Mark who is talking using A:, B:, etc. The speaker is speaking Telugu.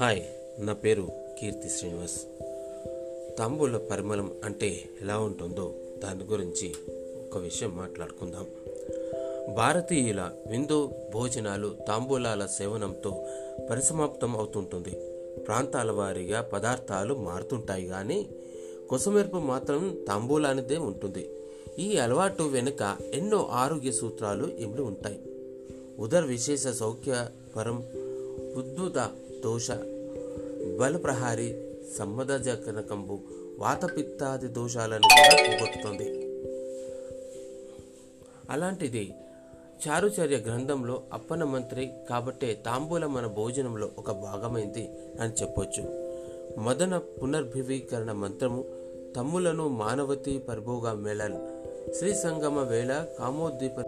A: హాయ్ నా పేరు కీర్తి శ్రీనివాస్. తాంబూల పరిమళం అంటే ఎలా ఉంటుందో దాని గురించి ఒక విషయం మాట్లాడుకుందాం. భారతీయుల విందు భోజనాలు తాంబూలాల సేవనంతో పరిసమాప్తం అవుతుంటుంది. ప్రాంతాల వారీగా పదార్థాలు మారుతుంటాయి కానీ కొసమెరుపు మాత్రం తాంబూలానిదే ఉంటుంది. ఈ అలవాటు వెనుక ఎన్నో ఆరోగ్య సూత్రాలు ఇమిడి ఉంటాయి. ఉదర్ విశేష సౌఖ్యపరం ఉద్భుత దోష బలప్రహారి సమ్మదజనకంబు వాతపిత్తాది దోషాలను కూడా పోగొట్టుతుంది. అలాంటిది చారుచర్య గ్రంథంలో అప్పన మంత్రి కాబట్టే తాంబూలం మన భోజనంలో ఒక భాగమైంది అని చెప్పొచ్చు. మదన పునర్భవీకరణ మంత్రము తమ్ములను మానవతి పరిభోగ మేళన్ శ్రీ సంగమ వేళ కామోద్దీప